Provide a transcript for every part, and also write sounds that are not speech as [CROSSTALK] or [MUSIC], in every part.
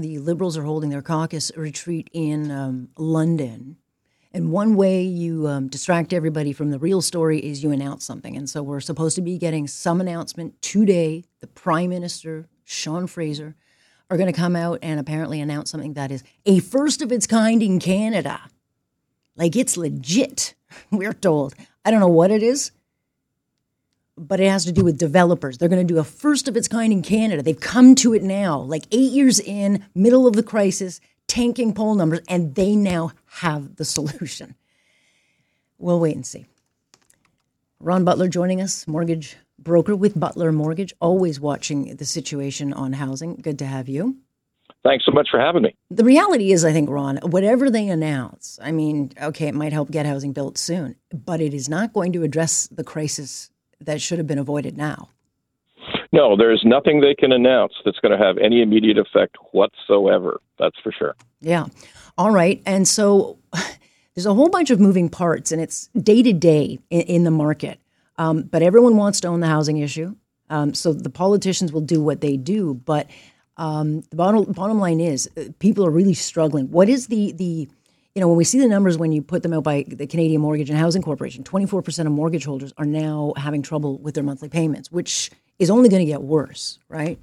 The Liberals are holding their caucus retreat in um, London. And one way you um, distract everybody from the real story is you announce something. And so we're supposed to be getting some announcement today. The Prime Minister, Sean Fraser, are going to come out and apparently announce something that is a first of its kind in Canada. Like it's legit, [LAUGHS] we're told. I don't know what it is, but it has to do with developers. They're going to do a first of its kind in Canada. They've come to it now, like eight years in, middle of the crisis, tanking poll numbers, and they now have the solution. We'll wait and see. Ron Butler joining us, mortgage broker with Butler Mortgage, always watching the situation on housing. Good to have you. Thanks so much for having me. The reality is, I think, Ron, whatever they announce, I mean, okay, it might help get housing built soon, but it is not going to address the crisis that should have been avoided now. No, there's nothing they can announce that's going to have any immediate effect whatsoever. That's for sure. Yeah. All right. And so [SIGHS] there's a whole bunch of moving parts, and it's day to day in the market. Um, but everyone wants to own the housing issue. Um, so the politicians will do what they do. But um, the bottom, bottom line is uh, people are really struggling. What is the, the, you know, when we see the numbers when you put them out by the Canadian Mortgage and Housing Corporation, 24% of mortgage holders are now having trouble with their monthly payments, which is only going to get worse, right?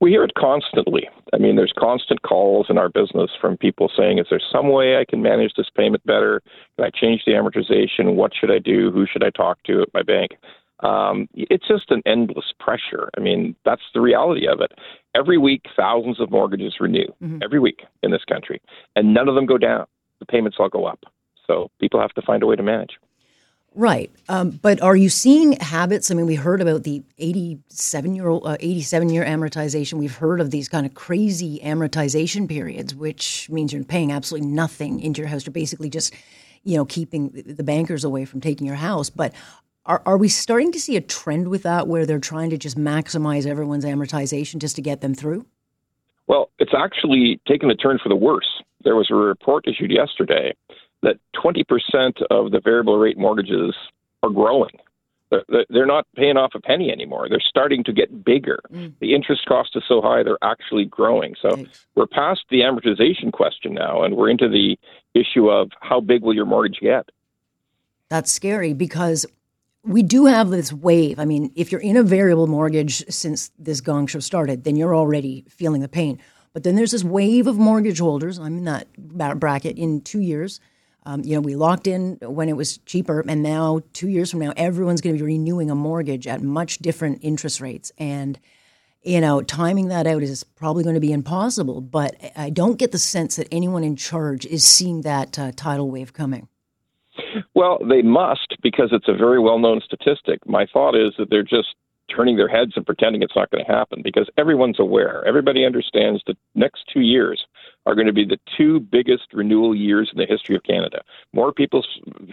We hear it constantly. I mean, there's constant calls in our business from people saying, Is there some way I can manage this payment better? Can I change the amortization? What should I do? Who should I talk to at my bank? Um, it's just an endless pressure. I mean, that's the reality of it. Every week, thousands of mortgages renew, mm-hmm. every week in this country, and none of them go down. Payments all go up. So people have to find a way to manage. Right. Um, but are you seeing habits? I mean, we heard about the 87 year old, uh, 87 year amortization. We've heard of these kind of crazy amortization periods, which means you're paying absolutely nothing into your house. You're basically just, you know, keeping the bankers away from taking your house. But are, are we starting to see a trend with that where they're trying to just maximize everyone's amortization just to get them through? Well, it's actually taken a turn for the worse. There was a report issued yesterday that 20% of the variable rate mortgages are growing. They're not paying off a penny anymore. They're starting to get bigger. Mm. The interest cost is so high, they're actually growing. So Thanks. we're past the amortization question now, and we're into the issue of how big will your mortgage get? That's scary because we do have this wave. I mean, if you're in a variable mortgage since this gong show started, then you're already feeling the pain. But then there's this wave of mortgage holders. I'm in that bracket in two years um, you know, we locked in when it was cheaper, and now two years from now, everyone's going to be renewing a mortgage at much different interest rates. And you know, timing that out is probably going to be impossible. But I don't get the sense that anyone in charge is seeing that uh, tidal wave coming. Well, they must because it's a very well known statistic. My thought is that they're just turning their heads and pretending it's not going to happen because everyone's aware. Everybody understands the next two years are going to be the two biggest renewal years in the history of Canada. More people's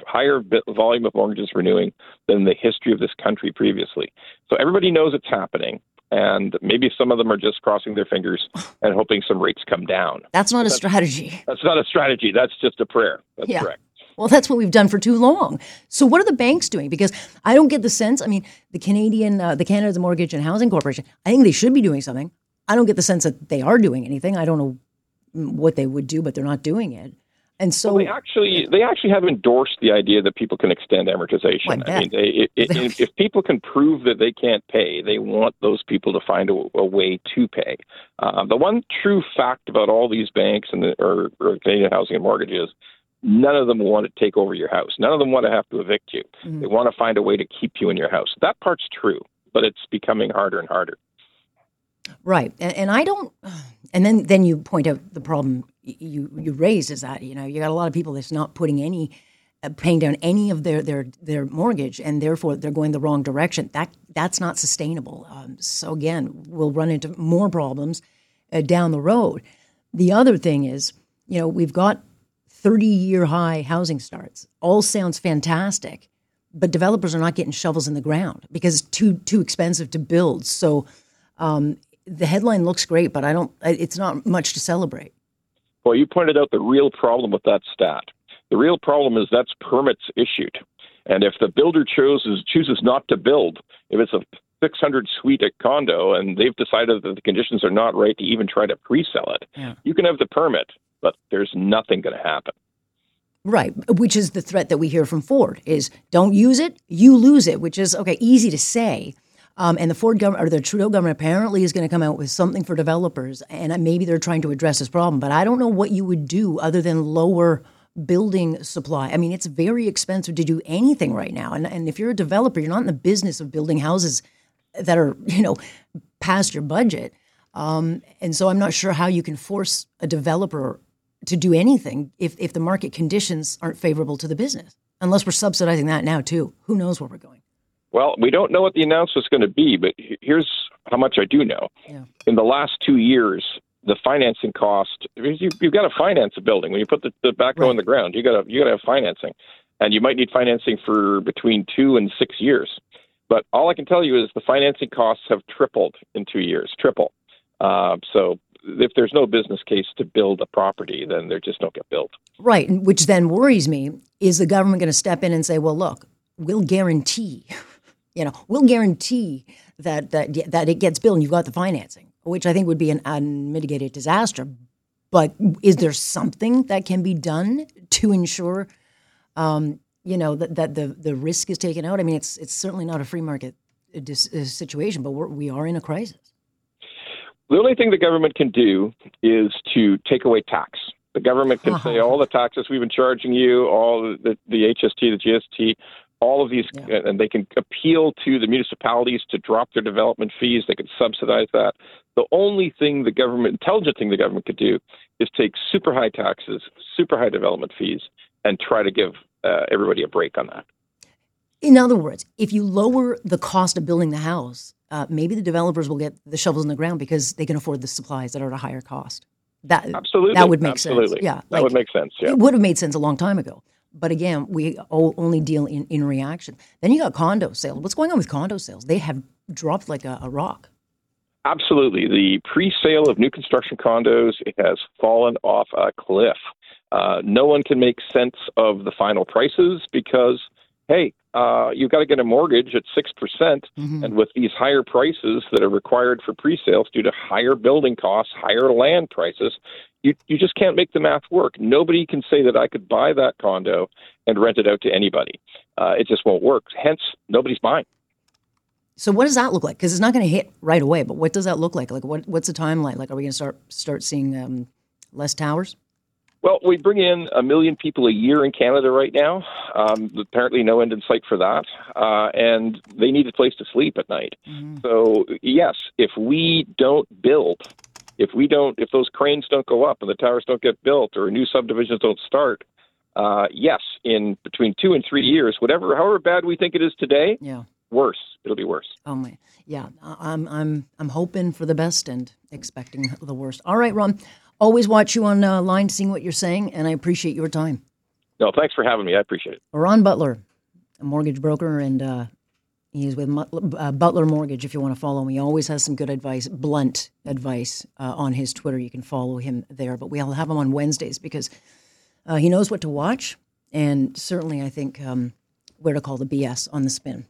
higher volume of mortgages renewing than the history of this country previously. So everybody knows it's happening. And maybe some of them are just crossing their fingers and hoping some rates come down. That's not a strategy. That's not a strategy. That's just a prayer. That's yeah. correct. Well, that's what we've done for too long. So, what are the banks doing? Because I don't get the sense. I mean, the Canadian, uh, the Canada's Mortgage and Housing Corporation. I think they should be doing something. I don't get the sense that they are doing anything. I don't know what they would do, but they're not doing it. And so well, they actually they actually have endorsed the idea that people can extend amortization. I, I mean, they, it, it, if people can prove that they can't pay, they want those people to find a, a way to pay. Uh, the one true fact about all these banks and the, or, or Canadian Housing and Mortgages None of them want to take over your house. None of them want to have to evict you. Mm-hmm. They want to find a way to keep you in your house. That part's true, but it's becoming harder and harder. Right, and, and I don't. And then then you point out the problem you you raise is that you know you got a lot of people that's not putting any uh, paying down any of their their their mortgage and therefore they're going the wrong direction that that's not sustainable um, so again we'll run into more problems uh, down the road The other thing is, you know, we've got 30 year high housing starts. All sounds fantastic, but developers are not getting shovels in the ground because it's too too expensive to build. So um, the headline looks great, but I don't. It's not much to celebrate. Well, you pointed out the real problem with that stat. The real problem is that's permits issued, and if the builder chooses chooses not to build, if it's a 600 suite at condo and they've decided that the conditions are not right to even try to pre-sell it, yeah. you can have the permit, but there's nothing going to happen. Right, which is the threat that we hear from Ford is don't use it, you lose it, which is okay, easy to say. Um, and the Ford government or the Trudeau government apparently is going to come out with something for developers, and maybe they're trying to address this problem. But I don't know what you would do other than lower building supply. I mean, it's very expensive to do anything right now. And, and if you're a developer, you're not in the business of building houses that are, you know, past your budget. Um, and so I'm not sure how you can force a developer to do anything if, if the market conditions aren't favorable to the business, unless we're subsidizing that now too. Who knows where we're going? Well, we don't know what the announcement's going to be, but here's how much I do know. Yeah. In the last two years, the financing cost you, have got to finance a building when you put the, the backhoe right. in the ground. You got to you got to have financing, and you might need financing for between two and six years. But all I can tell you is the financing costs have tripled in two years, triple. Uh, so if there's no business case to build a property, then they just don't get built. Right, which then worries me. Is the government going to step in and say, "Well, look, we'll guarantee, [LAUGHS] you know, we'll guarantee that that that it gets built and you've got the financing," which I think would be an unmitigated disaster. But is there something that can be done to ensure um, you know that, that the the risk is taken out. I mean, it's it's certainly not a free market uh, uh, situation, but we're, we are in a crisis. The only thing the government can do is to take away tax. The government can say all the taxes we've been charging you, all the, the HST, the GST, all of these, yeah. and they can appeal to the municipalities to drop their development fees. They can subsidize that. The only thing the government, intelligent thing the government could do, is take super high taxes, super high development fees, and try to give uh, everybody a break on that. In other words, if you lower the cost of building the house, uh, maybe the developers will get the shovels in the ground because they can afford the supplies that are at a higher cost. That absolutely that would make absolutely. sense. Yeah, that would make sense. Yeah, it would have made sense a long time ago. But again, we only deal in, in reaction. Then you got condo sales. What's going on with condo sales? They have dropped like a, a rock. Absolutely. The pre sale of new construction condos has fallen off a cliff. Uh, no one can make sense of the final prices because, hey, uh, you've got to get a mortgage at 6%. percent mm hmm And with these higher prices that are required for pre sales due to higher building costs, higher land prices, you, you just can't make the math work. Nobody can say that I could buy that condo and rent it out to anybody. Uh, it just won't work. Hence, nobody's buying. So what does that look like? Because it's not going to hit right away. But what does that look like? Like what, what's the timeline? Like are we going to start start seeing um, less towers? Well, we bring in a million people a year in Canada right now. Um, apparently, no end in sight for that, uh, and they need a place to sleep at night. Mm-hmm. So, yes, if we don't build, if we don't, if those cranes don't go up and the towers don't get built or new subdivisions don't start, uh, yes, in between two and three years, whatever, however bad we think it is today, yeah. worse. It'll be worse. Oh my, yeah. I'm, I'm, I'm hoping for the best and expecting the worst. All right, Ron. Always watch you online, uh, seeing what you're saying, and I appreciate your time. No, thanks for having me. I appreciate it. Ron Butler, a mortgage broker, and uh, he's with uh, Butler Mortgage. If you want to follow him, he always has some good advice, blunt advice uh, on his Twitter. You can follow him there. But we'll have him on Wednesdays because uh, he knows what to watch, and certainly I think um, where to call the BS on the spin.